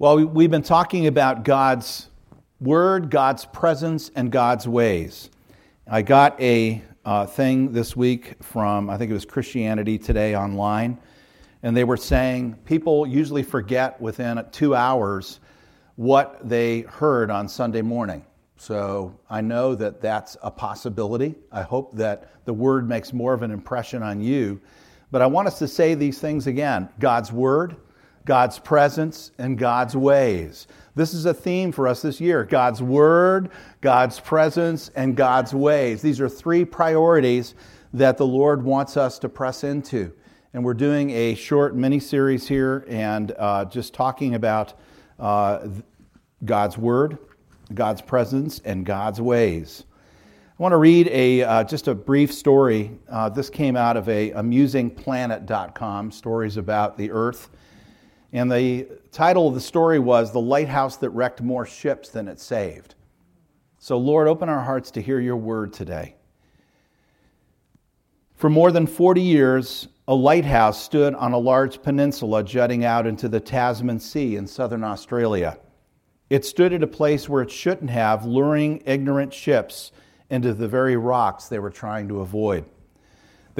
Well, we- we've been talking about God's Word, God's presence, and God's ways. I got a uh, thing this week from, I think it was Christianity Today online, and they were saying people usually forget within two hours what they heard on Sunday morning. So I know that that's a possibility. I hope that the Word makes more of an impression on you. But I want us to say these things again God's Word, God's presence, and God's ways. This is a theme for us this year God's Word, God's presence, and God's ways. These are three priorities that the Lord wants us to press into. And we're doing a short mini series here and uh, just talking about uh, God's Word, God's presence, and God's ways. I want to read a, uh, just a brief story. Uh, this came out of a amusingplanet.com, stories about the Earth. And the title of the story was The Lighthouse That Wrecked More Ships Than It Saved. So, Lord, open our hearts to hear your word today. For more than 40 years, a lighthouse stood on a large peninsula jutting out into the Tasman Sea in southern Australia. It stood at a place where it shouldn't have, luring ignorant ships into the very rocks they were trying to avoid.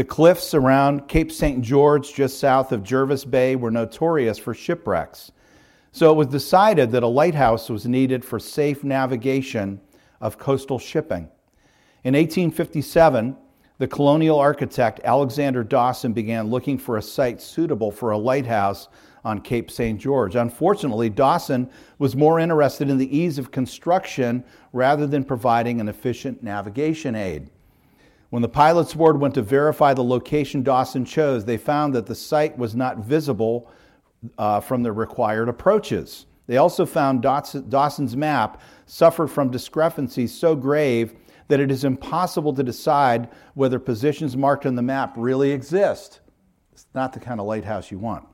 The cliffs around Cape St. George, just south of Jervis Bay, were notorious for shipwrecks. So it was decided that a lighthouse was needed for safe navigation of coastal shipping. In 1857, the colonial architect Alexander Dawson began looking for a site suitable for a lighthouse on Cape St. George. Unfortunately, Dawson was more interested in the ease of construction rather than providing an efficient navigation aid. When the pilot's board went to verify the location Dawson chose, they found that the site was not visible uh, from the required approaches. They also found Dawson's map suffered from discrepancies so grave that it is impossible to decide whether positions marked on the map really exist. It's not the kind of lighthouse you want.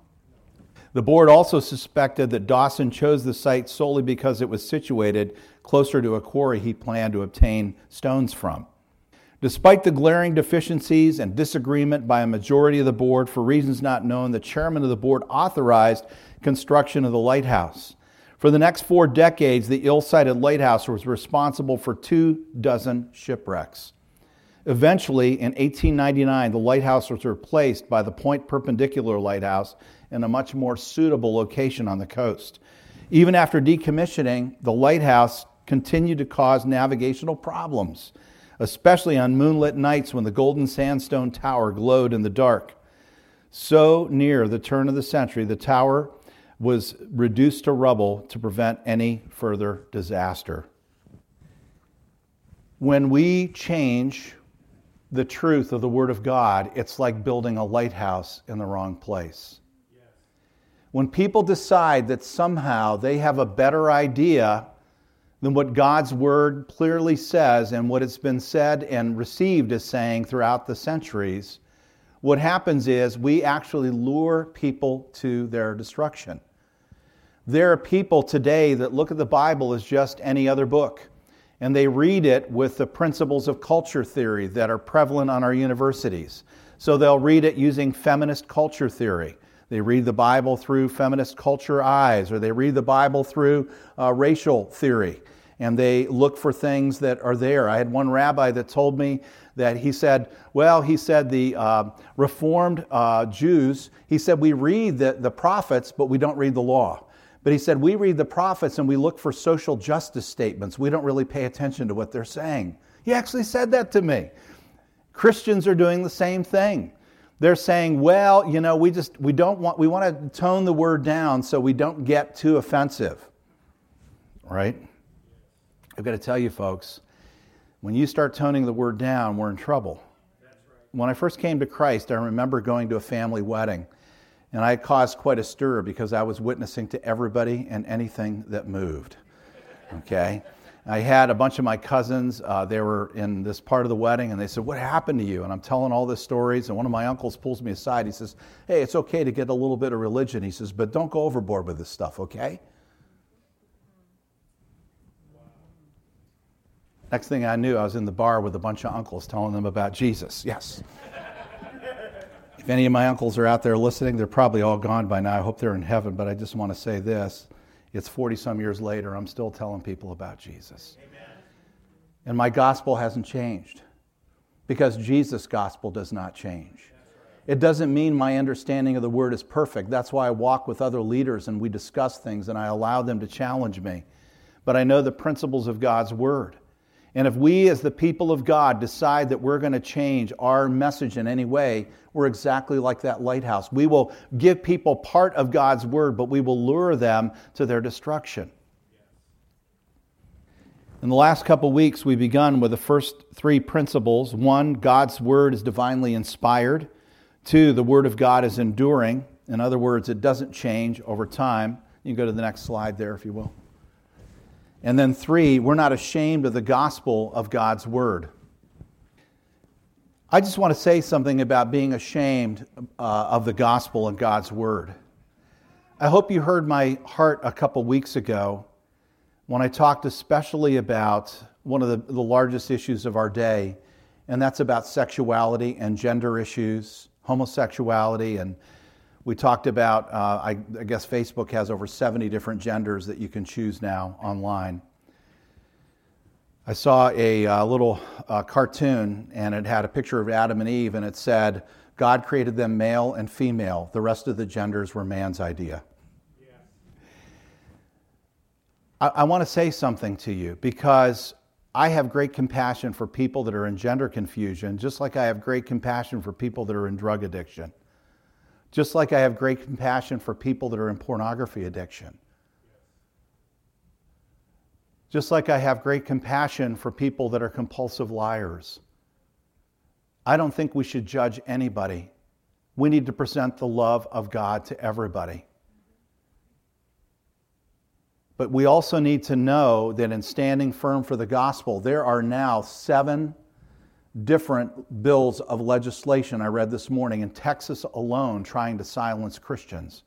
The board also suspected that Dawson chose the site solely because it was situated closer to a quarry he planned to obtain stones from. Despite the glaring deficiencies and disagreement by a majority of the board for reasons not known, the chairman of the board authorized construction of the lighthouse. For the next four decades, the ill sited lighthouse was responsible for two dozen shipwrecks. Eventually, in 1899, the lighthouse was replaced by the Point Perpendicular Lighthouse in a much more suitable location on the coast. Even after decommissioning, the lighthouse continued to cause navigational problems especially on moonlit nights when the golden sandstone tower glowed in the dark. So near the turn of the century, the tower was reduced to rubble to prevent any further disaster. When we change the truth of the Word of God, it's like building a lighthouse in the wrong place. When people decide that somehow they have a better idea than what God's word clearly says and what it's been said and received as saying throughout the centuries, what happens is we actually lure people to their destruction. There are people today that look at the Bible as just any other book, and they read it with the principles of culture theory that are prevalent on our universities. So they'll read it using feminist culture theory. They read the Bible through feminist culture eyes, or they read the Bible through uh, racial theory, and they look for things that are there. I had one rabbi that told me that he said, well, he said the uh, Reformed uh, Jews, he said, we read the, the prophets, but we don't read the law. But he said, we read the prophets and we look for social justice statements. We don't really pay attention to what they're saying. He actually said that to me. Christians are doing the same thing they're saying, well, you know, we just we don't want we want to tone the word down so we don't get too offensive. Right? I've got to tell you folks, when you start toning the word down, we're in trouble. Right. When I first came to Christ, I remember going to a family wedding, and I caused quite a stir because I was witnessing to everybody and anything that moved. Okay? I had a bunch of my cousins, uh, they were in this part of the wedding, and they said, What happened to you? And I'm telling all the stories, and one of my uncles pulls me aside. He says, Hey, it's okay to get a little bit of religion. He says, But don't go overboard with this stuff, okay? Next thing I knew, I was in the bar with a bunch of uncles telling them about Jesus. Yes. if any of my uncles are out there listening, they're probably all gone by now. I hope they're in heaven, but I just want to say this It's 40 some years later, I'm still telling people about Jesus. Amen. And my gospel hasn't changed because Jesus' gospel does not change. It doesn't mean my understanding of the word is perfect. That's why I walk with other leaders and we discuss things and I allow them to challenge me. But I know the principles of God's word. And if we, as the people of God, decide that we're going to change our message in any way, we're exactly like that lighthouse. We will give people part of God's word, but we will lure them to their destruction. In the last couple weeks, we've begun with the first three principles. One, God's word is divinely inspired. Two, the word of God is enduring. In other words, it doesn't change over time. You can go to the next slide there, if you will. And then three, we're not ashamed of the gospel of God's word. I just want to say something about being ashamed uh, of the gospel and God's word. I hope you heard my heart a couple weeks ago when I talked especially about one of the, the largest issues of our day, and that's about sexuality and gender issues, homosexuality, and we talked about, uh, I, I, guess Facebook has over 70 different genders that you can choose now online. I saw a uh, little uh, cartoon and it had a picture of Adam and Eve and it said, God created them male and female. The rest of the genders were man's idea. Yeah. I, I want to say something to you because I have great compassion for people that are in gender confusion, just like I have great compassion for people that are in drug addiction. Just like I have great compassion for people that are in pornography addiction. Just like I have great compassion for people that are compulsive liars. I don't think we should judge anybody. We need to present the love of God to everybody. But we also need to know that in standing firm for the gospel, there are now seven different bills of legislation I read this morning in Texas alone trying to silence Christians.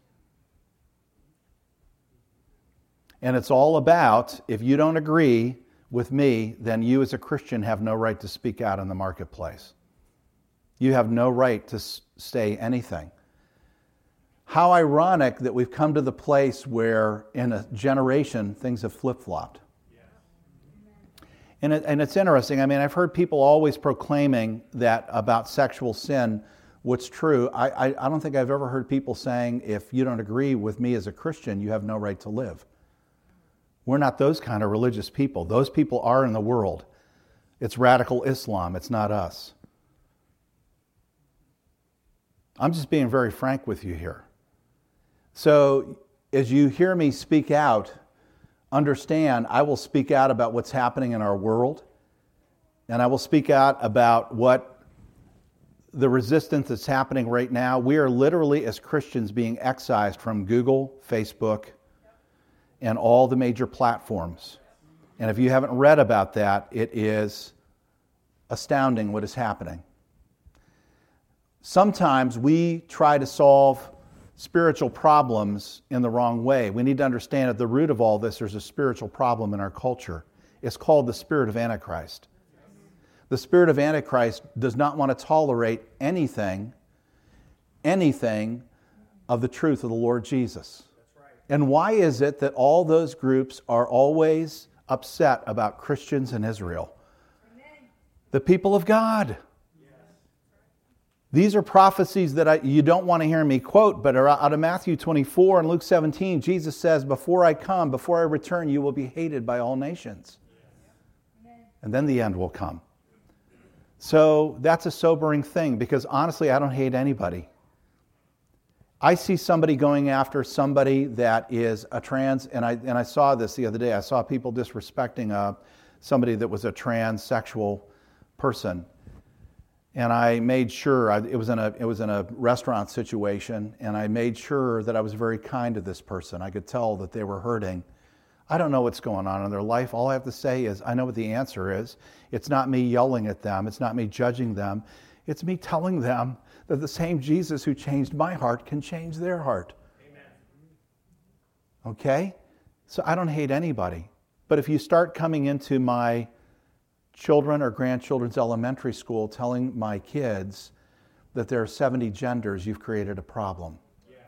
And it's all about if you don't agree with me, then you as a Christian have no right to speak out in the marketplace. You have no right to say anything. How ironic that we've come to the place where in a generation things have flip flopped. And, it, and it's interesting. I mean, I've heard people always proclaiming that about sexual sin. What's true, I, I, I don't think I've ever heard people saying, if you don't agree with me as a Christian, you have no right to live. We're not those kind of religious people. Those people are in the world. It's radical Islam, it's not us. I'm just being very frank with you here. So, as you hear me speak out, understand I will speak out about what's happening in our world, and I will speak out about what the resistance that's happening right now. We are literally, as Christians, being excised from Google, Facebook, and all the major platforms. And if you haven't read about that, it is astounding what is happening. Sometimes we try to solve spiritual problems in the wrong way. We need to understand at the root of all this, there's a spiritual problem in our culture. It's called the spirit of Antichrist. The spirit of Antichrist does not want to tolerate anything, anything of the truth of the Lord Jesus. And why is it that all those groups are always upset about Christians in Israel? The people of God. These are prophecies that I, you don't want to hear me quote, but are out of Matthew 24 and Luke 17. Jesus says, Before I come, before I return, you will be hated by all nations. And then the end will come. So that's a sobering thing because honestly, I don't hate anybody. I see somebody going after somebody that is a trans, and I, and I saw this the other day. I saw people disrespecting a, uh, somebody that was a transsexual person and I made sure I, it was in a it was in a restaurant situation, and I made sure that I was very kind to this person. I could tell that they were hurting. I don't know what's going on in their life. All I have to say is I know what the answer is. It's not me yelling at them. It's not me judging them. It's me telling them that the same Jesus who changed my heart can change their heart. Amen. Okay? So I don't hate anybody. But if you start coming into my children or grandchildren's elementary school telling my kids that there are 70 genders, you've created a problem. Yes.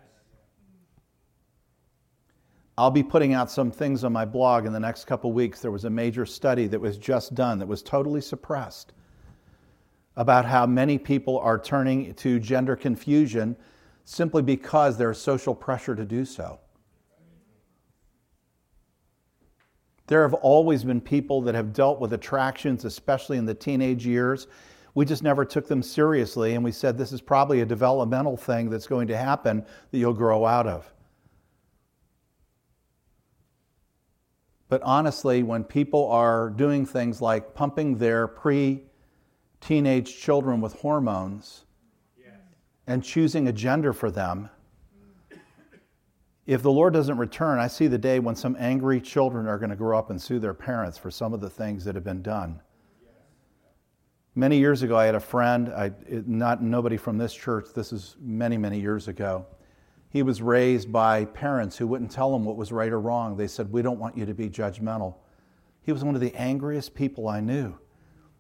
I'll be putting out some things on my blog in the next couple weeks. There was a major study that was just done that was totally suppressed about how many people are turning to gender confusion simply because there's social pressure to do so. There have always been people that have dealt with attractions, especially in the teenage years. We just never took them seriously, and we said this is probably a developmental thing that's going to happen that you'll grow out of. But honestly, when people are doing things like pumping their pre teenage children with hormones yes. and choosing a gender for them, if the Lord doesn't return, I see the day when some angry children are going to grow up and sue their parents for some of the things that have been done. Many years ago, I had a friend, I, not nobody from this church, this is many, many years ago. He was raised by parents who wouldn't tell him what was right or wrong. They said, We don't want you to be judgmental. He was one of the angriest people I knew.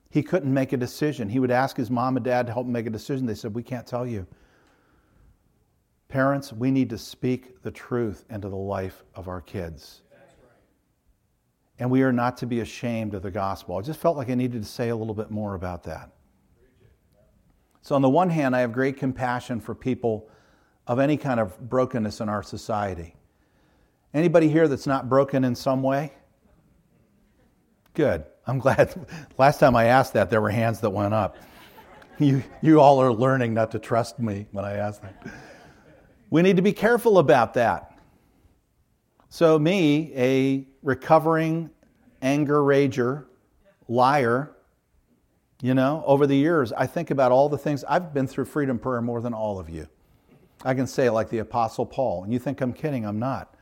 He couldn't make a decision. He would ask his mom and dad to help him make a decision. They said, We can't tell you. Parents, we need to speak the truth into the life of our kids. And we are not to be ashamed of the gospel. I just felt like I needed to say a little bit more about that. So, on the one hand, I have great compassion for people of any kind of brokenness in our society. Anybody here that's not broken in some way? Good. I'm glad. Last time I asked that, there were hands that went up. You, you all are learning not to trust me when I ask that. We need to be careful about that. So, me, a recovering anger rager, liar, you know, over the years, I think about all the things. I've been through freedom prayer more than all of you. I can say, like the Apostle Paul, and you think I'm kidding, I'm not.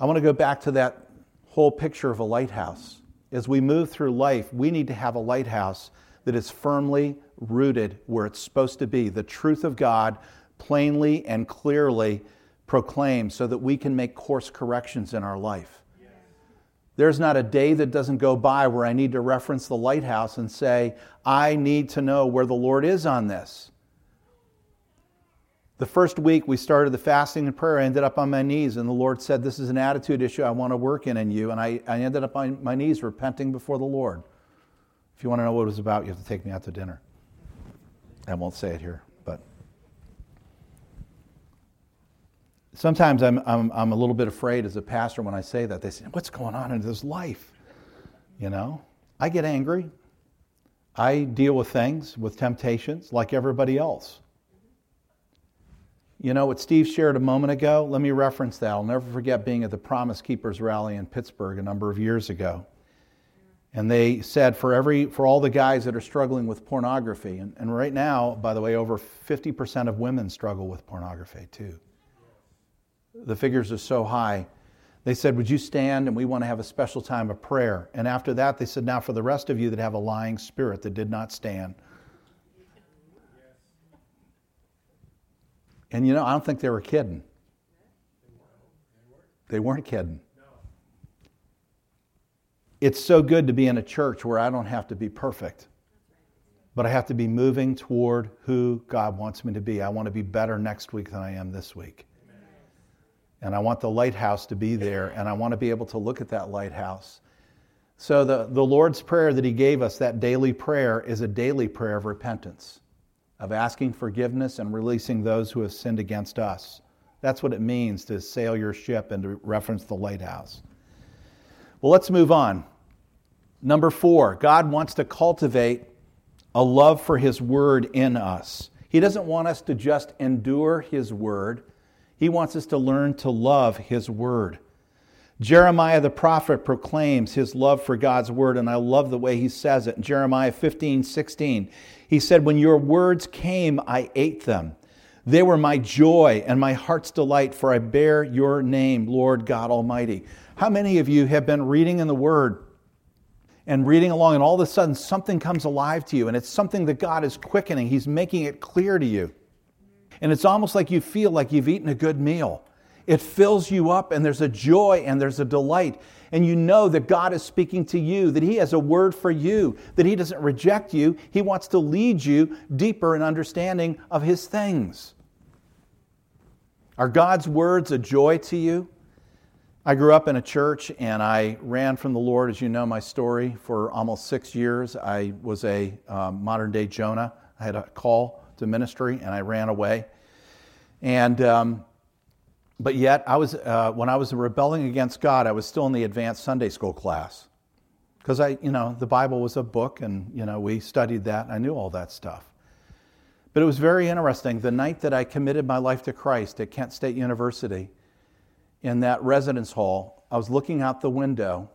I want to go back to that whole picture of a lighthouse. As we move through life, we need to have a lighthouse that is firmly rooted where it's supposed to be the truth of God plainly and clearly proclaimed so that we can make course corrections in our life. There's not a day that doesn't go by where I need to reference the lighthouse and say, I need to know where the Lord is on this. The first week we started the fasting and prayer, I ended up on my knees, and the Lord said, This is an attitude issue I want to work in in you. And I, I ended up on my knees repenting before the Lord. If you want to know what it was about, you have to take me out to dinner. I won't say it here. Sometimes I'm, I'm, I'm a little bit afraid as a pastor when I say that. They say, What's going on in this life? You know, I get angry. I deal with things, with temptations, like everybody else. You know what Steve shared a moment ago? Let me reference that. I'll never forget being at the Promise Keepers rally in Pittsburgh a number of years ago. And they said for every for all the guys that are struggling with pornography, and, and right now, by the way, over 50% of women struggle with pornography too the figures are so high. They said, Would you stand? And we want to have a special time of prayer. And after that, they said, Now for the rest of you that have a lying spirit that did not stand. And you know, I don't think they were kidding. They weren't kidding. It's so good to be in a church where I don't have to be perfect, but I have to be moving toward who God wants me to be. I want to be better next week than I am this week. And I want the lighthouse to be there, and I want to be able to look at that lighthouse. So, the, the Lord's Prayer that He gave us, that daily prayer, is a daily prayer of repentance, of asking forgiveness and releasing those who have sinned against us. That's what it means to sail your ship and to reference the lighthouse. Well, let's move on. Number four, God wants to cultivate a love for His Word in us. He doesn't want us to just endure His Word, he wants us to learn to love His Word. Jeremiah the prophet proclaims his love for God's Word, and I love the way he says it. In Jeremiah 15, 16, he said, When your words came, I ate them. They were my joy and my heart's delight, for I bear your name, Lord God Almighty. How many of you have been reading in the Word and reading along, and all of a sudden something comes alive to you, and it's something that God is quickening? He's making it clear to you. And it's almost like you feel like you've eaten a good meal. It fills you up, and there's a joy and there's a delight. And you know that God is speaking to you, that He has a word for you, that He doesn't reject you. He wants to lead you deeper in understanding of His things. Are God's words a joy to you? I grew up in a church and I ran from the Lord, as you know my story, for almost six years. I was a um, modern day Jonah. I had a call to ministry and I ran away. And, um, but yet, I was, uh, when I was rebelling against God, I was still in the advanced Sunday school class. Because I, you know, the Bible was a book and, you know, we studied that I knew all that stuff. But it was very interesting. The night that I committed my life to Christ at Kent State University, in that residence hall, I was looking out the window,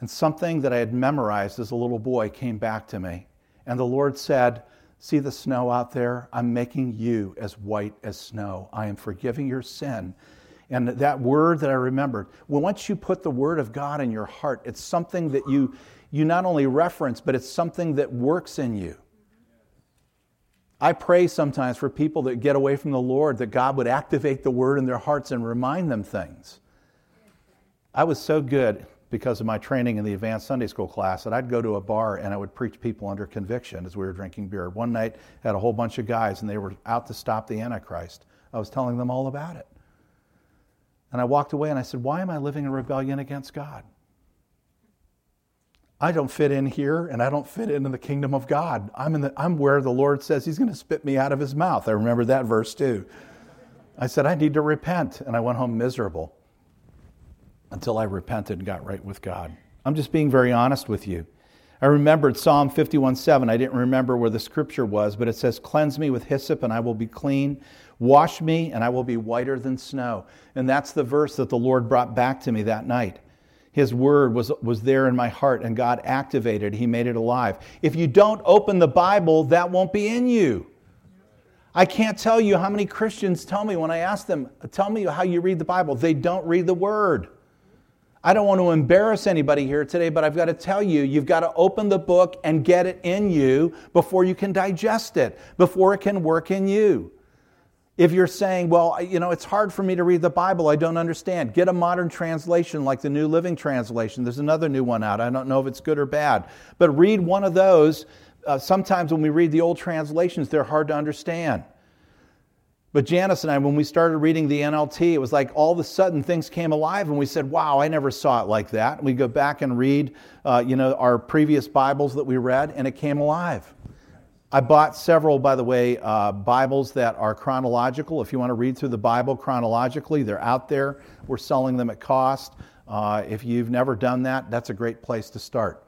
and something that I had memorized as a little boy came back to me. And the Lord said, See the snow out there? I'm making you as white as snow. I am forgiving your sin. And that word that I remembered, well, once you put the word of God in your heart, it's something that you, you not only reference, but it's something that works in you. I pray sometimes for people that get away from the Lord that God would activate the word in their hearts and remind them things. I was so good because of my training in the advanced Sunday school class that I'd go to a bar and I would preach people under conviction as we were drinking beer. One night, I had a whole bunch of guys and they were out to stop the Antichrist. I was telling them all about it. And I walked away and I said, Why am I living in rebellion against God? I don't fit in here and I don't fit into the kingdom of God. I'm, in the, I'm where the Lord says He's going to spit me out of His mouth. I remember that verse too. I said, I need to repent. And I went home miserable until I repented and got right with God. I'm just being very honest with you. I remembered Psalm 51 7. I didn't remember where the scripture was, but it says, Cleanse me with hyssop and I will be clean. Wash me and I will be whiter than snow. And that's the verse that the Lord brought back to me that night. His word was, was there in my heart, and God activated. He made it alive. If you don't open the Bible, that won't be in you. I can't tell you how many Christians tell me when I ask them, Tell me how you read the Bible. They don't read the Word. I don't want to embarrass anybody here today, but I've got to tell you, you've got to open the book and get it in you before you can digest it, before it can work in you. If you're saying, well, you know, it's hard for me to read the Bible, I don't understand, get a modern translation like the New Living Translation. There's another new one out. I don't know if it's good or bad. But read one of those. Uh, sometimes when we read the old translations, they're hard to understand. But Janice and I, when we started reading the NLT, it was like all of a sudden things came alive, and we said, "Wow, I never saw it like that." we go back and read, uh, you know, our previous Bibles that we read, and it came alive. I bought several, by the way, uh, Bibles that are chronological. If you want to read through the Bible chronologically, they're out there. We're selling them at cost. Uh, if you've never done that, that's a great place to start.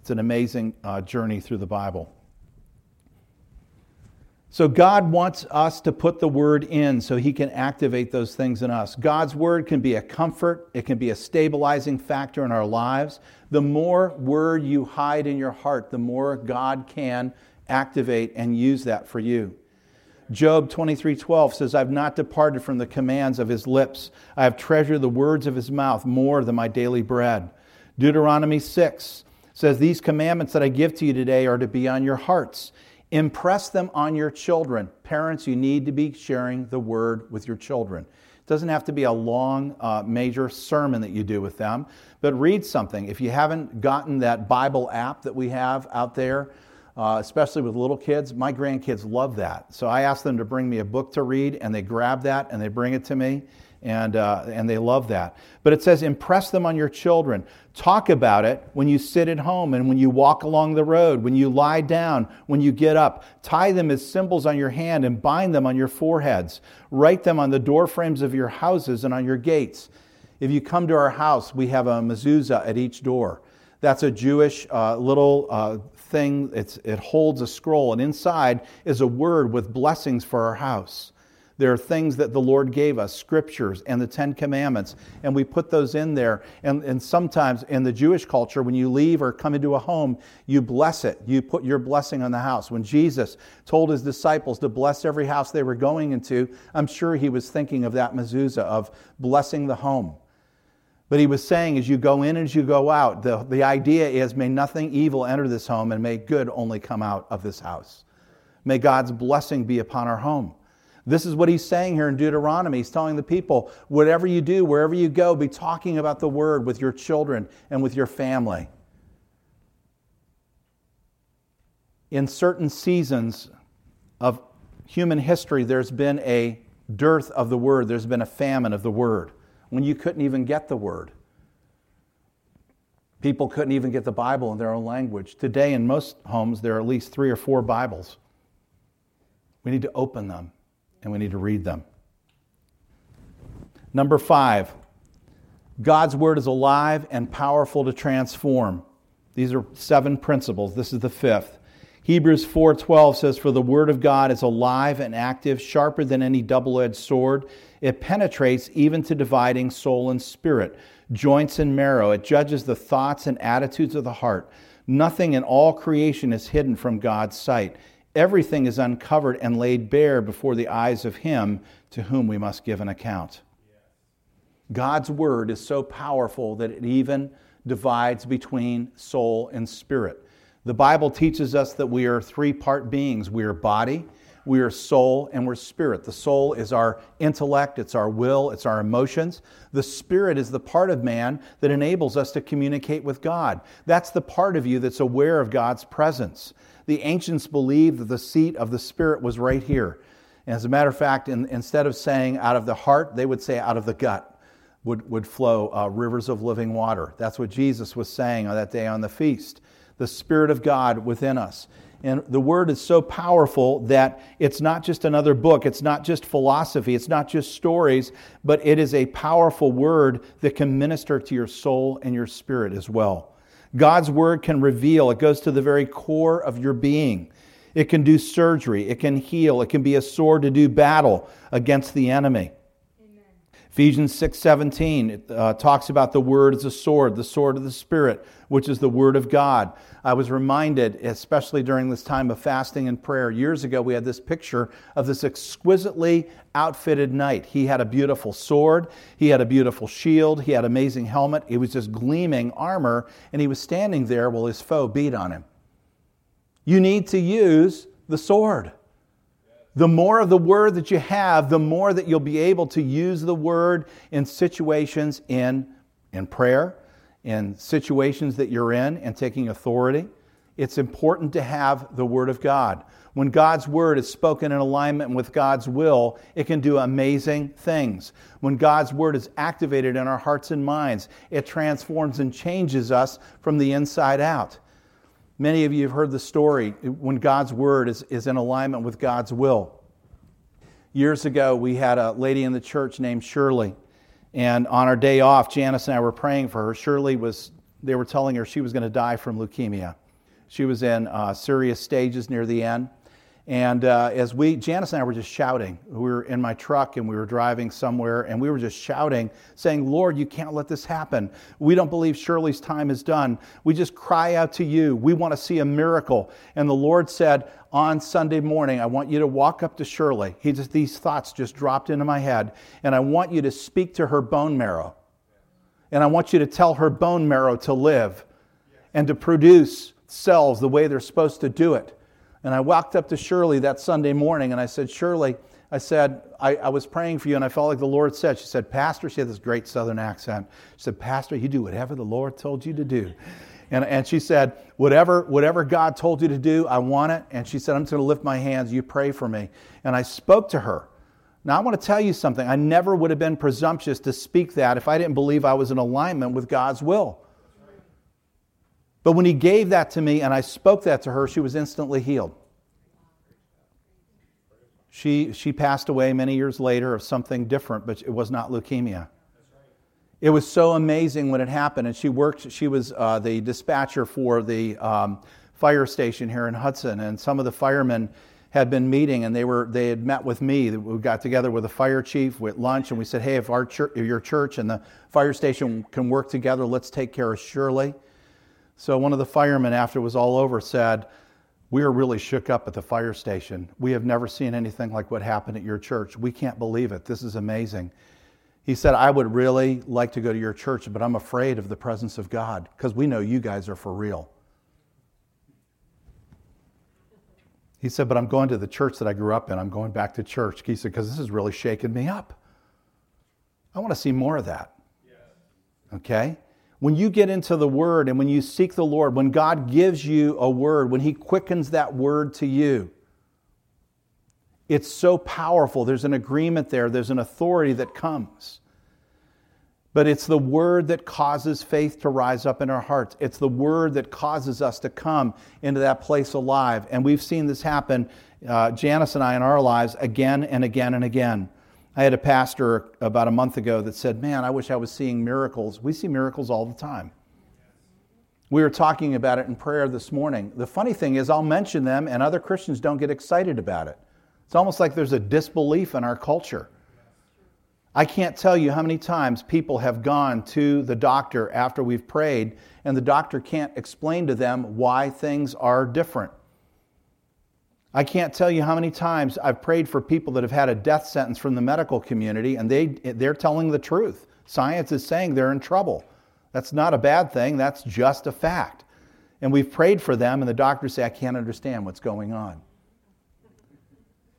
It's an amazing uh, journey through the Bible. So, God wants us to put the Word in so He can activate those things in us. God's Word can be a comfort, it can be a stabilizing factor in our lives. The more Word you hide in your heart, the more God can activate and use that for you. Job 23:12 says, "I've not departed from the commands of his lips. I have treasured the words of his mouth more than my daily bread." Deuteronomy 6 says, "These commandments that I give to you today are to be on your hearts. Impress them on your children." Parents, you need to be sharing the word with your children. It doesn't have to be a long, uh, major sermon that you do with them, but read something. If you haven't gotten that Bible app that we have out there, uh, especially with little kids. My grandkids love that. So I ask them to bring me a book to read, and they grab that and they bring it to me, and, uh, and they love that. But it says, impress them on your children. Talk about it when you sit at home and when you walk along the road, when you lie down, when you get up. Tie them as symbols on your hand and bind them on your foreheads. Write them on the door frames of your houses and on your gates. If you come to our house, we have a mezuzah at each door. That's a Jewish uh, little uh, thing, it's, it holds a scroll, and inside is a word with blessings for our house. There are things that the Lord gave us, scriptures and the Ten Commandments, and we put those in there. And, and sometimes in the Jewish culture, when you leave or come into a home, you bless it. You put your blessing on the house. When Jesus told his disciples to bless every house they were going into, I'm sure he was thinking of that mezuzah, of blessing the home. But he was saying, as you go in and as you go out, the, the idea is may nothing evil enter this home and may good only come out of this house. May God's blessing be upon our home. This is what he's saying here in Deuteronomy. He's telling the people, whatever you do, wherever you go, be talking about the word with your children and with your family. In certain seasons of human history, there's been a dearth of the word, there's been a famine of the word, when you couldn't even get the word. People couldn't even get the Bible in their own language. Today, in most homes, there are at least three or four Bibles. We need to open them and we need to read them. Number five, God's word is alive and powerful to transform. These are seven principles. This is the fifth. Hebrews 4:12 says for the word of God is alive and active, sharper than any double-edged sword. It penetrates even to dividing soul and spirit, joints and marrow. It judges the thoughts and attitudes of the heart. Nothing in all creation is hidden from God's sight. Everything is uncovered and laid bare before the eyes of him to whom we must give an account. God's word is so powerful that it even divides between soul and spirit. The Bible teaches us that we are three part beings we are body, we are soul, and we're spirit. The soul is our intellect, it's our will, it's our emotions. The spirit is the part of man that enables us to communicate with God. That's the part of you that's aware of God's presence. The ancients believed that the seat of the spirit was right here. And As a matter of fact, in, instead of saying out of the heart, they would say out of the gut would, would flow uh, rivers of living water. That's what Jesus was saying on that day on the feast. The Spirit of God within us. And the Word is so powerful that it's not just another book, it's not just philosophy, it's not just stories, but it is a powerful Word that can minister to your soul and your spirit as well. God's Word can reveal, it goes to the very core of your being. It can do surgery, it can heal, it can be a sword to do battle against the enemy. Ephesians 6:17 uh, talks about the word as a sword, the sword of the spirit, which is the word of God. I was reminded, especially during this time of fasting and prayer, years ago we had this picture of this exquisitely outfitted knight. He had a beautiful sword, he had a beautiful shield, he had amazing helmet, it was just gleaming armor, and he was standing there while his foe beat on him. You need to use the sword. The more of the word that you have, the more that you'll be able to use the word in situations in, in prayer, in situations that you're in and taking authority. It's important to have the word of God. When God's word is spoken in alignment with God's will, it can do amazing things. When God's word is activated in our hearts and minds, it transforms and changes us from the inside out. Many of you have heard the story when God's word is, is in alignment with God's will. Years ago, we had a lady in the church named Shirley. And on our day off, Janice and I were praying for her. Shirley was, they were telling her she was going to die from leukemia. She was in uh, serious stages near the end. And uh, as we, Janice and I were just shouting. We were in my truck and we were driving somewhere and we were just shouting, saying, Lord, you can't let this happen. We don't believe Shirley's time is done. We just cry out to you. We want to see a miracle. And the Lord said, on Sunday morning, I want you to walk up to Shirley. He just, these thoughts just dropped into my head. And I want you to speak to her bone marrow. And I want you to tell her bone marrow to live and to produce cells the way they're supposed to do it. And I walked up to Shirley that Sunday morning and I said, Shirley, I said, I, I, was praying for you and I felt like the Lord said, she said, Pastor, she had this great southern accent. She said, Pastor, you do whatever the Lord told you to do. And, and she said, whatever, whatever God told you to do, I want it. And she said, I'm just going to lift my hands. You pray for me. And I spoke to her. Now, I want to tell you something. I never would have been presumptuous to speak that if I didn't believe I was in alignment with God's will. But when he gave that to me and I spoke that to her, she was instantly healed. She, she passed away many years later of something different, but it was not leukemia. It was so amazing when it happened. And she worked, she was uh, the dispatcher for the um, fire station here in Hudson. And some of the firemen had been meeting and they, were, they had met with me. We got together with the fire chief with lunch and we said, hey, if, our church, if your church and the fire station can work together, let's take care of Shirley. So one of the firemen, after it was all over, said, We are really shook up at the fire station. We have never seen anything like what happened at your church. We can't believe it. This is amazing. He said, I would really like to go to your church, but I'm afraid of the presence of God because we know you guys are for real. He said, But I'm going to the church that I grew up in. I'm going back to church. He said, Because this is really shaking me up. I want to see more of that. Okay? When you get into the Word and when you seek the Lord, when God gives you a word, when He quickens that word to you, It's so powerful. There's an agreement there, there's an authority that comes. But it's the word that causes faith to rise up in our hearts. It's the word that causes us to come into that place alive. And we've seen this happen, uh, Janice and I, in our lives again and again and again. I had a pastor about a month ago that said, Man, I wish I was seeing miracles. We see miracles all the time. We were talking about it in prayer this morning. The funny thing is, I'll mention them, and other Christians don't get excited about it. It's almost like there's a disbelief in our culture. I can't tell you how many times people have gone to the doctor after we've prayed, and the doctor can't explain to them why things are different. I can't tell you how many times I've prayed for people that have had a death sentence from the medical community, and they, they're telling the truth. Science is saying they're in trouble. That's not a bad thing, that's just a fact. And we've prayed for them, and the doctors say, I can't understand what's going on.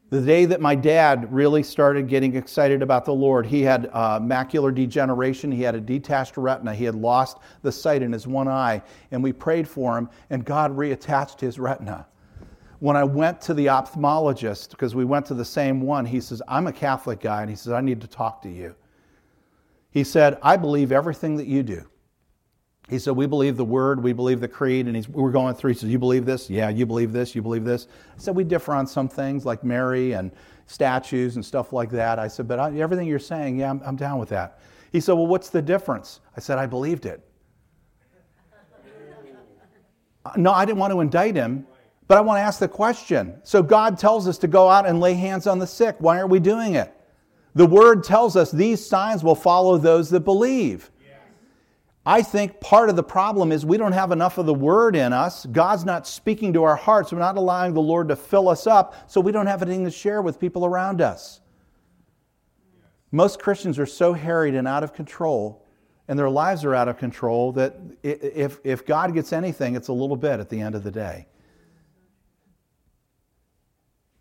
The day that my dad really started getting excited about the Lord, he had uh, macular degeneration. He had a detached retina. He had lost the sight in his one eye. And we prayed for him, and God reattached his retina. When I went to the ophthalmologist, because we went to the same one, he says, I'm a Catholic guy, and he says, I need to talk to you. He said, I believe everything that you do. He said, We believe the word, we believe the creed. And he's, we're going through. He says, You believe this? Yeah, you believe this? You believe this? I said, We differ on some things like Mary and statues and stuff like that. I said, But I, everything you're saying, yeah, I'm, I'm down with that. He said, Well, what's the difference? I said, I believed it. no, I didn't want to indict him, but I want to ask the question. So God tells us to go out and lay hands on the sick. Why aren't we doing it? The word tells us these signs will follow those that believe. I think part of the problem is we don't have enough of the Word in us. God's not speaking to our hearts. We're not allowing the Lord to fill us up, so we don't have anything to share with people around us. Most Christians are so harried and out of control, and their lives are out of control, that if, if God gets anything, it's a little bit at the end of the day.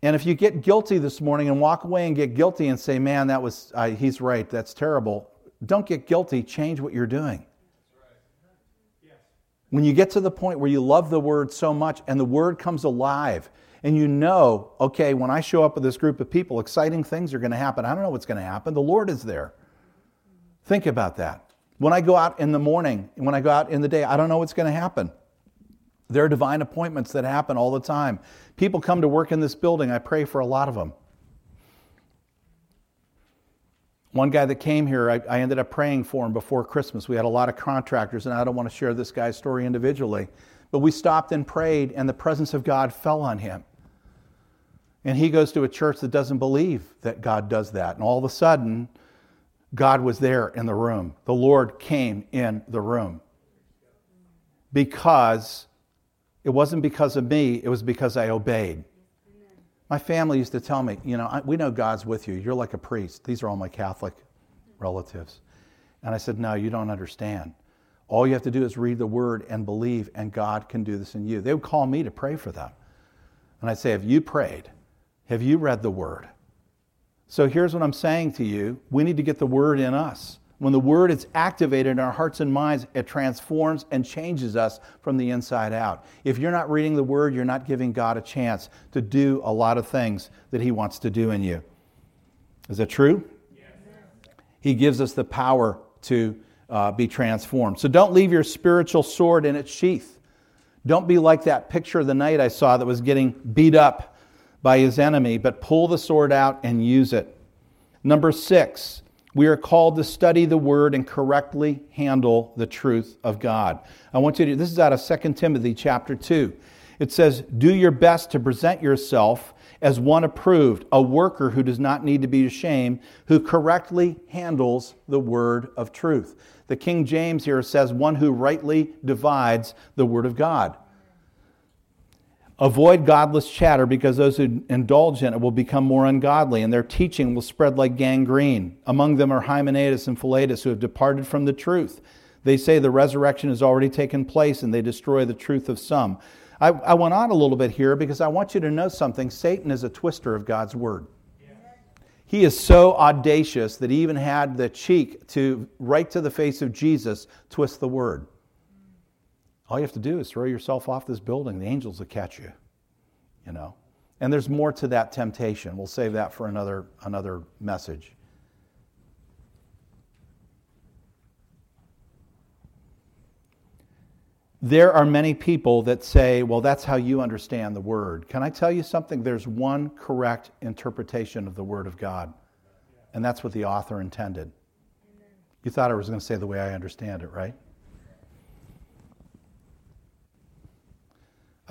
And if you get guilty this morning and walk away and get guilty and say, man, that was, uh, he's right, that's terrible, don't get guilty, change what you're doing. When you get to the point where you love the word so much and the word comes alive, and you know, okay, when I show up with this group of people, exciting things are going to happen. I don't know what's going to happen. The Lord is there. Think about that. When I go out in the morning, when I go out in the day, I don't know what's going to happen. There are divine appointments that happen all the time. People come to work in this building. I pray for a lot of them. One guy that came here, I, I, ended up praying for him before Christmas. We had a lot of contractors, and I don't want to share this guy's story individually. But we stopped and prayed, and the presence of God fell on him. And he goes to a church that doesn't believe that God does that. And all of a sudden, God was there in the room. The Lord came in the room. Because it wasn't because of me, it was because I obeyed. My family used to tell me, you know, I, we know God's with you. You're like a priest. These are all my Catholic relatives. And I said, no, you don't understand. All you have to do is read the word and believe, and God can do this in you. They would call me to pray for them. And I'd say, Have you prayed? Have you read the word? So here's what I'm saying to you we need to get the word in us. When the word is activated in our hearts and minds, it transforms and changes us from the inside out. If you're not reading the word, you're not giving God a chance to do a lot of things that he wants to do in you. Is that true? Yes. He gives us the power to uh, be transformed. So don't leave your spiritual sword in its sheath. Don't be like that picture of the knight I saw that was getting beat up by his enemy, but pull the sword out and use it. Number six, we are called to study the word and correctly handle the truth of God. I want you to, this is out of 2 Timothy chapter 2. It says, Do your best to present yourself as one approved, a worker who does not need to be ashamed, who correctly handles the word of truth. The King James here says, One who rightly divides the word of God. Avoid godless chatter because those who indulge in it will become more ungodly, and their teaching will spread like gangrene. Among them are Hymenaeus and Philetus, who have departed from the truth. They say the resurrection has already taken place, and they destroy the truth of some. I, I went on a little bit here because I want you to know something. Satan is a twister of God's word. He is so audacious that he even had the cheek to, right to the face of Jesus, twist the word. All you have to do is throw yourself off this building. The angels will catch you. You know, And there's more to that temptation. We'll save that for another, another message. There are many people that say, well, that's how you understand the Word. Can I tell you something? There's one correct interpretation of the Word of God, and that's what the author intended. You thought I was going to say the way I understand it, right?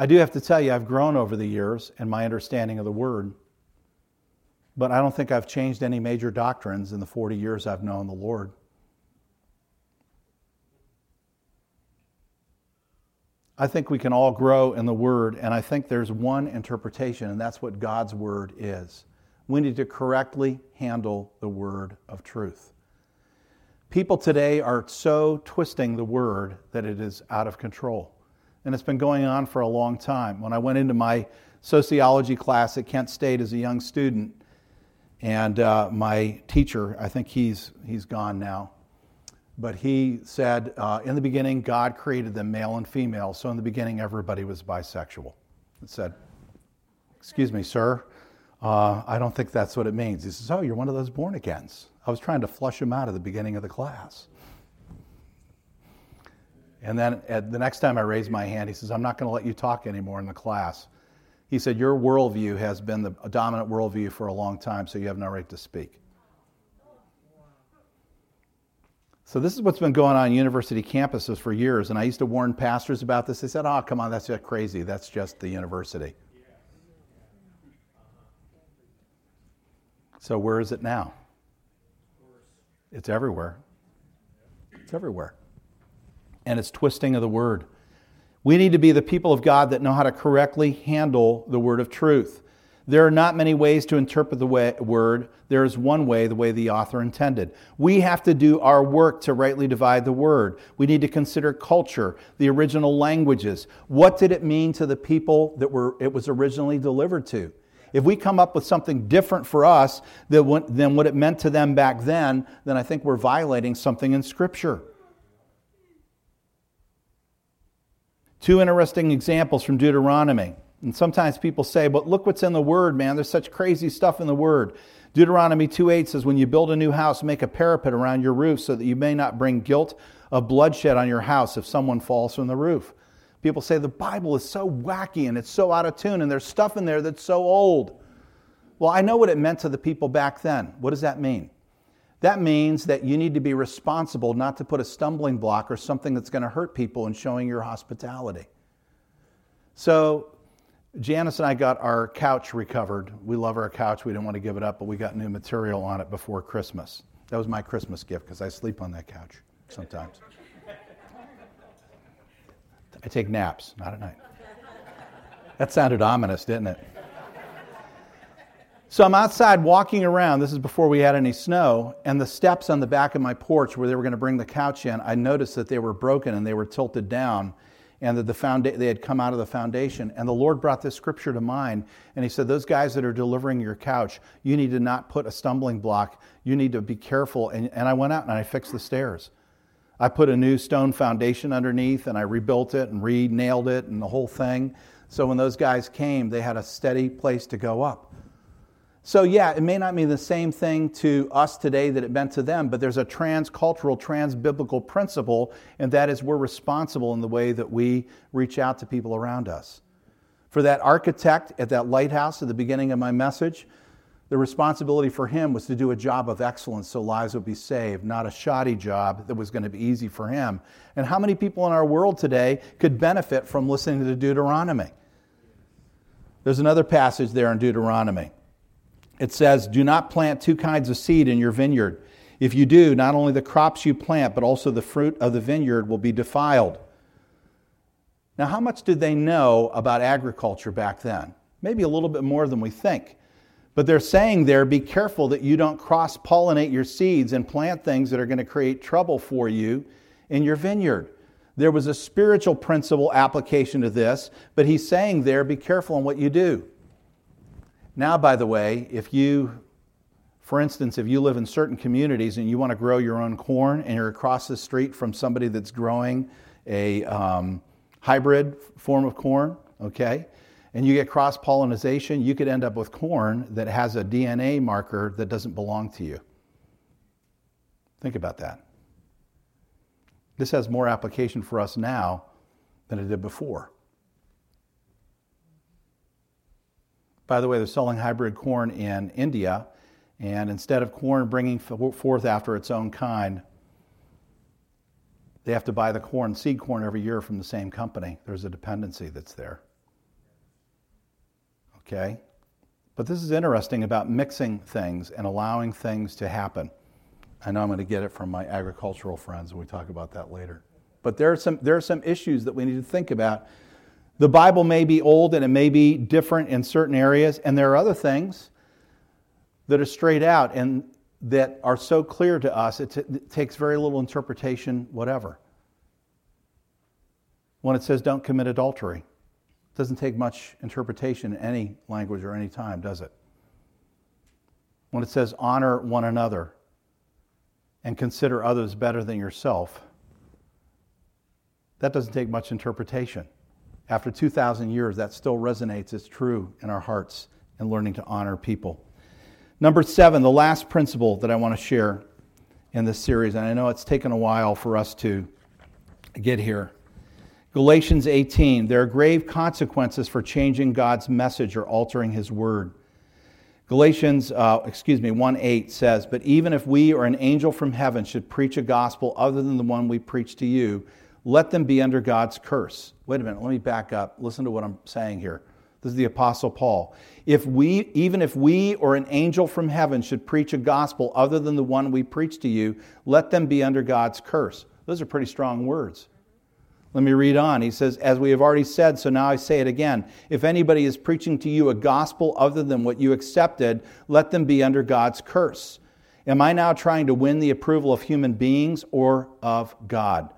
I do have to tell you, I've grown over the years in my understanding of the Word, but I don't think I've changed any major doctrines in the 40 years I've known the Lord. I think we can all grow in the Word, and I think there's one interpretation, and that's what God's Word is. We need to correctly handle the Word of truth. People today are so twisting the Word that it is out of control. And it's been going on for a long time. When I went into my sociology class at Kent State as a young student, and uh, my teacher, I think he's, he's gone now, but he said, uh, in the beginning, God created them male and female. So in the beginning, everybody was bisexual. It said, Excuse me, sir. Uh, I don't think that's what it means. He says, Oh, you're one of those born agains. I was trying to flush him out at the beginning of the class. And then the next time I raised my hand, he says, I'm not going to let you talk anymore in the class. He said, Your worldview has been the dominant worldview for a long time, so you have no right to speak. So this is what's been going on university campuses for years, and I used to warn pastors about this. They said, "Oh, come on, that's just crazy. That's just the university." So where is it now? It's everywhere. It's everywhere. And it's twisting of the word. We need to be the people of God that know how to correctly handle the word of truth. There are not many ways to interpret the way, word. There is one way, the way the author intended. We have to do our work to rightly divide the word. We need to consider culture, the original languages. What did it mean to the people that were, it was originally delivered to? If we come up with something different for us than what, than what it meant to them back then, then I think we're violating something in Scripture. Two interesting examples from Deuteronomy. And sometimes people say, but look what's in the Word, man. There's such crazy stuff in the Word. Deuteronomy 2.8 says, when you build a new house, make a parapet around your roof so that you may not bring guilt of bloodshed on your house if someone falls from the roof. People say the Bible is so wacky and it's so out of tune and there's stuff in there that's so old. Well, I know what it meant to the people back then. What does that mean? That means that you need to be responsible not to put a stumbling block or something that's going to hurt people in showing your hospitality. So Janice and I got our couch recovered. We love our couch. We didn't want to give it up, but we got new material on it before Christmas. That was my Christmas gift because I sleep on that couch sometimes. I take naps, not at night. That sounded ominous, didn't it? So I'm outside walking around. This is before we had any snow, and the steps on the back of my porch where they were going to bring the couch in, I noticed that they were broken and they were tilted down and that the founda- they had come out of the foundation. And the Lord brought this scripture to mind, and He said, Those guys that are delivering your couch, you need to not put a stumbling block. You need to be careful. And, and I went out and I fixed the stairs. I put a new stone foundation underneath, and I rebuilt it and re nailed it and the whole thing. So when those guys came, they had a steady place to go up. So, yeah, it may not mean the same thing to us today that it meant to them, but there's a transcultural, trans-biblical principle, and that is we're responsible in the way that we reach out to people around us. For that architect at that lighthouse at the beginning of my message, the responsibility for him was to do a job of excellence so lives would be saved, not a shoddy job that was going to be easy for him. And how many people in our world today could benefit from listening to Deuteronomy? There's another passage there in Deuteronomy it says, Do not plant two kinds of seed in your vineyard. If you do, not only the crops you plant, but also the fruit of the vineyard will be defiled. Now, how much did they know about agriculture back then? Maybe a little bit more than we think. But they're saying there, be careful that you don't cross pollinate your seeds and plant things that are going to create trouble for you in your vineyard. There was a spiritual principle application to this, but he's saying there, be careful in what you do. Now, by the way, if you, for instance, if you live in certain communities and you want to grow your own corn and you're across the street from somebody that's growing a um, hybrid form of corn, okay, and you get cross pollination, you could end up with corn that has a DNA marker that doesn't belong to you. Think about that. This has more application for us now than it did before. By the way, they're selling hybrid corn in India, and instead of corn bringing forth after its own kind, they have to buy the corn, seed corn, every year from the same company. There's a dependency that's there. Okay? But this is interesting about mixing things and allowing things to happen. I know I'm going to get it from my agricultural friends, and we talk about that later. But there are some, there are some issues that we need to think about. The Bible may be old and it may be different in certain areas, and there are other things that are straight out and that are so clear to us, it, t- it takes very little interpretation, whatever. When it says don't commit adultery, it doesn't take much interpretation in any language or any time, does it? When it says honor one another, and consider others better than yourself, that doesn't take much interpretation. After 2,000 years, that still resonates It's true in our hearts in learning to honor people. Number seven, the last principle that I want to share in this series, and I know it's taken a while for us to get here. Galatians 18, there are grave consequences for changing God's message or altering his word. Galatians, uh, excuse me, 1 8 says, But even if we or an angel from heaven should preach a gospel other than the one we preach to you, let them be under God's curse. Wait a minute, let me back up. Listen to what I'm saying here. This is the Apostle Paul. If we, even if we or an angel from heaven should preach a gospel other than the one we preach to you, let them be under God's curse. Those are pretty strong words. Let me read on. He says, As we have already said, so now I say it again. If anybody is preaching to you a gospel other than what you accepted, let them be under God's curse. Am I now trying to win the approval of human beings or of God?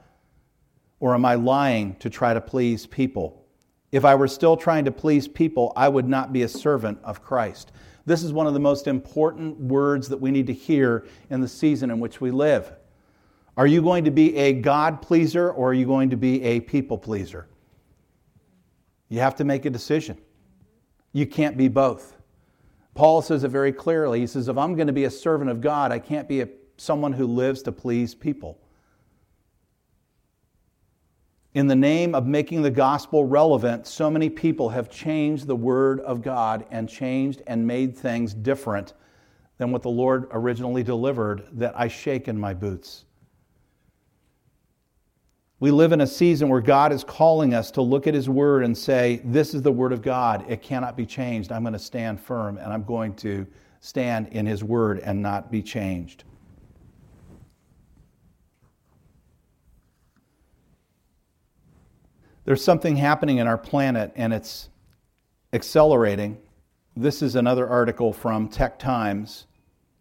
Or am I lying to try to please people? If I were still trying to please people, I would not be a servant of Christ. This is one of the most important words that we need to hear in the season in which we live. Are you going to be a God pleaser or are you going to be a people pleaser? You have to make a decision. You can't be both. Paul says it very clearly. He says, if I'm going to be a servant of God, I can't be a, someone who lives to please people. In the name of making the gospel relevant, so many people have changed the word of God and changed and made things different than what the Lord originally delivered that I shake in my boots. We live in a season where God is calling us to look at His Word and say, This is the Word of God. It cannot be changed. I'm going to stand firm and I'm going to stand in His Word and not be changed. There's something happening in our planet and it's accelerating. This is another article from Tech Times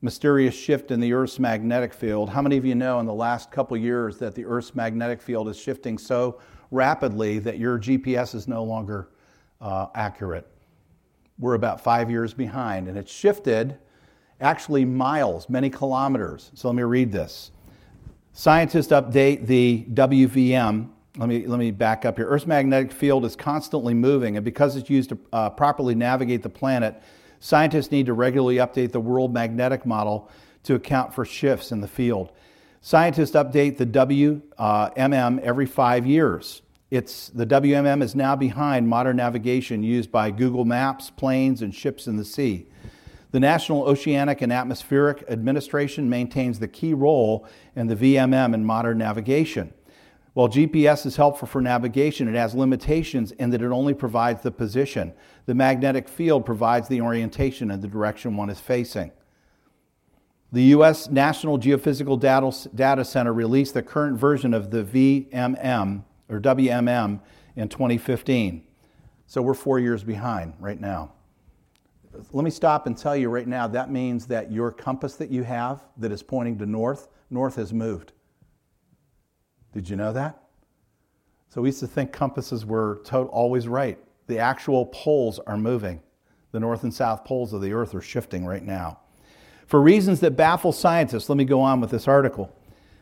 mysterious shift in the Earth's magnetic field. How many of you know in the last couple years that the Earth's magnetic field is shifting so rapidly that your GPS is no longer uh, accurate? We're about five years behind, and it's shifted actually miles, many kilometers. So let me read this. Scientists update the WVM. Let me, let me back up here. Earth's magnetic field is constantly moving, and because it's used to uh, properly navigate the planet, Scientists need to regularly update the world magnetic model to account for shifts in the field. Scientists update the WMM every five years. It's, the WMM is now behind modern navigation used by Google Maps, planes, and ships in the sea. The National Oceanic and Atmospheric Administration maintains the key role in the VMM in modern navigation. While GPS is helpful for navigation, it has limitations in that it only provides the position. The magnetic field provides the orientation and the direction one is facing. The U.S. National Geophysical Data Center released the current version of the VMM or WMM in 2015. So we're four years behind right now. Let me stop and tell you right now that means that your compass that you have that is pointing to north, north has moved. Did you know that? So we used to think compasses were to- always right. The actual poles are moving. The north and south poles of the earth are shifting right now. For reasons that baffle scientists, let me go on with this article.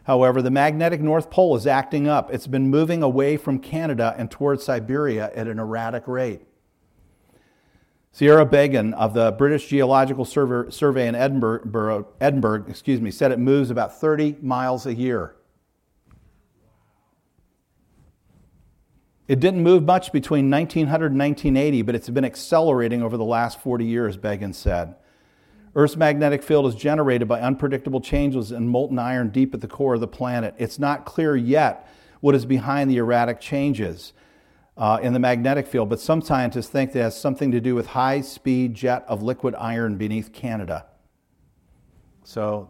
However, the magnetic North Pole is acting up. It's been moving away from Canada and towards Siberia at an erratic rate. Sierra Beggan of the British Geological Survey in Edinburgh, Edinburgh excuse me, said it moves about 30 miles a year. It didn't move much between 1900 and 1980, but it's been accelerating over the last 40 years, Beggan said. Earth's magnetic field is generated by unpredictable changes in molten iron deep at the core of the planet. It's not clear yet what is behind the erratic changes uh, in the magnetic field, but some scientists think that has something to do with high speed jet of liquid iron beneath Canada. So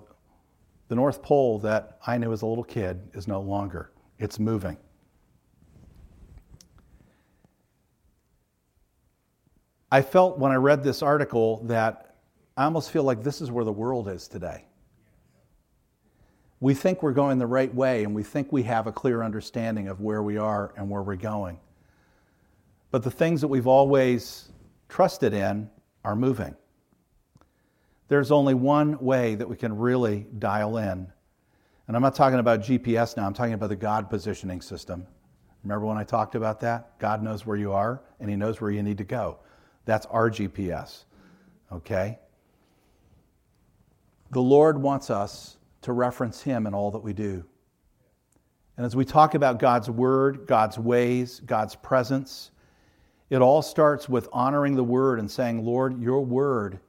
the North Pole that I knew as a little kid is no longer, it's moving. I felt when I read this article that I almost feel like this is where the world is today. We think we're going the right way and we think we have a clear understanding of where we are and where we're going. But the things that we've always trusted in are moving. There's only one way that we can really dial in. And I'm not talking about GPS now, I'm talking about the God positioning system. Remember when I talked about that? God knows where you are and He knows where you need to go. That's our GPS. Okay? The Lord wants us to reference Him in all that we do. And as we talk about God's Word, God's ways, God's presence, it all starts with honoring the word and saying, Lord, your word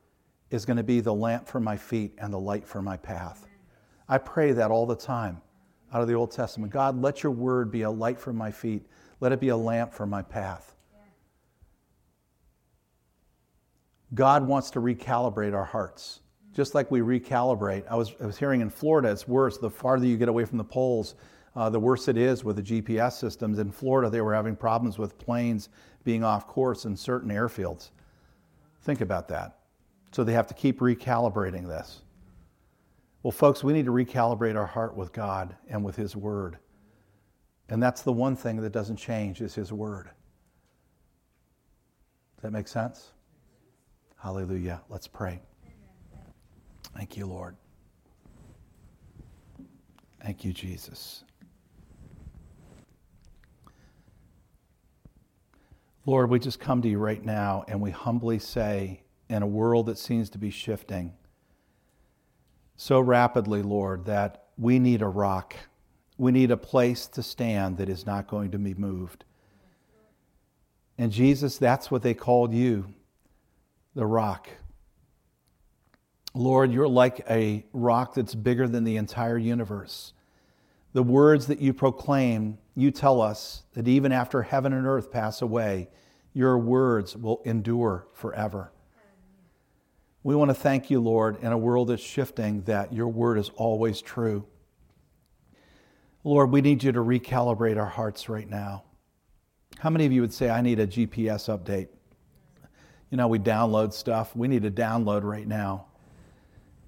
is going to be the lamp for my feet and the light for my path. I pray that all the time out of the Old Testament. God, let your word be a light for my feet, let it be a lamp for my path. God wants to recalibrate our hearts. Just like we recalibrate. I was, I was hearing in Florida, it's worse. The farther you get away from the poles, uh, the worse it is with the GPS systems. In Florida, they were having problems with planes being off course in certain airfields. Think about that. So they have to keep recalibrating this. Well, folks, we need to recalibrate our heart with God and with His Word. And that's the one thing that doesn't change is His Word. Does that make sense? Hallelujah. Let's pray. Thank you, Lord. Thank you, Jesus. Lord, we just come to you right now and we humbly say, in a world that seems to be shifting so rapidly, Lord, that we need a rock. We need a place to stand that is not going to be moved. And Jesus, that's what they called you the rock. Lord, you're like a rock that's bigger than the entire universe. The words that you proclaim you tell us that even after heaven and earth pass away, your words will endure forever. We want to thank you, Lord, in a world that's shifting, that your word is always true. Lord, we need you to recalibrate our hearts right now. How many of you would say, I need a GPS update? You know, we download stuff. We need to download right now.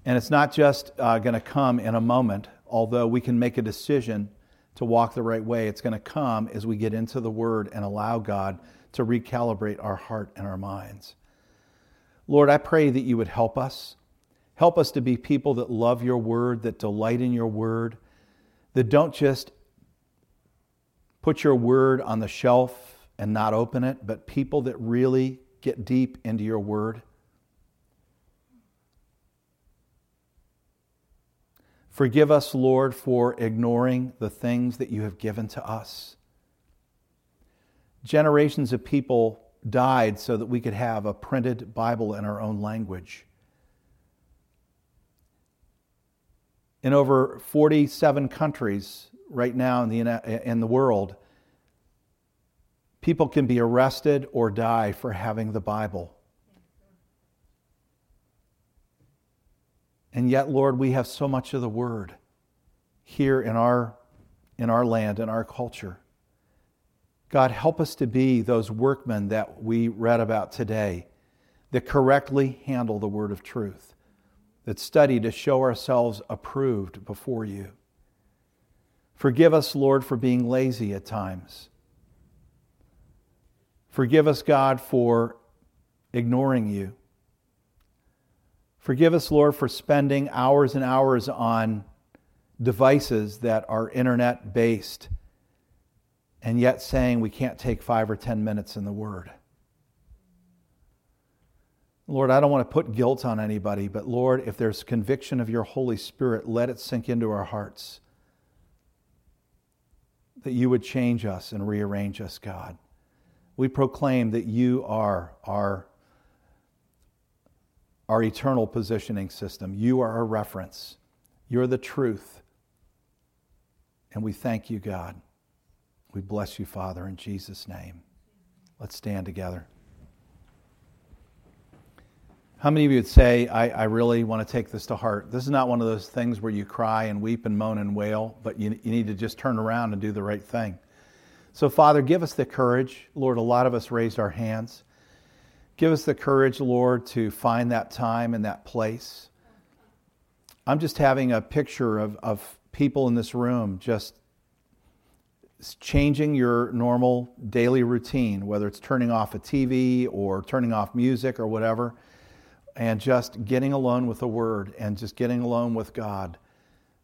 And it's not just uh, going to come in a moment, although we can make a decision to walk the right way. It's going to come as we get into the Word and allow God to recalibrate our heart and our minds. Lord, I pray that you would help us. Help us to be people that love your Word, that delight in your Word, that don't just put your Word on the shelf and not open it, but people that really get deep into your Word. Forgive us, Lord, for ignoring the things that you have given to us. Generations of people died so that we could have a printed Bible in our own language. In over 47 countries right now in the, in the world, people can be arrested or die for having the Bible. And yet, Lord, we have so much of the Word here in our, in our land, in our culture. God, help us to be those workmen that we read about today that correctly handle the Word of truth, that study to show ourselves approved before you. Forgive us, Lord, for being lazy at times. Forgive us, God, for ignoring you. Forgive us, Lord, for spending hours and hours on devices that are internet based and yet saying we can't take five or ten minutes in the Word. Lord, I don't want to put guilt on anybody, but Lord, if there's conviction of your Holy Spirit, let it sink into our hearts. That you would change us and rearrange us, God. We proclaim that you are our, our eternal positioning system. You are our reference. You're the truth. And we thank you, God. We bless you, Father, in Jesus' name. Let's stand together. How many of you would say, I, I, really want to take this to heart? This is not one of those things where you cry and weep and moan and wail, but you, you need to just turn around and do the right thing. So, Father, give us the courage. Lord, a lot of us raised our hands. Give us the courage, Lord, to find that time and that place. I'm just having a picture of, of people in this room just changing your normal daily routine, whether it's turning off a TV or turning off music or whatever and just getting alone with the Word and just getting alone with God.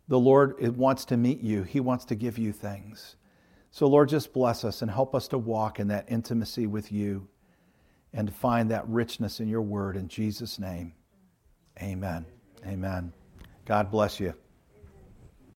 The Lord wants to meet you, He wants to give you things. So, Lord, just bless us and help us to walk in that intimacy with you and to find that richness in your Word. In Jesus' name, amen. Amen. God bless you.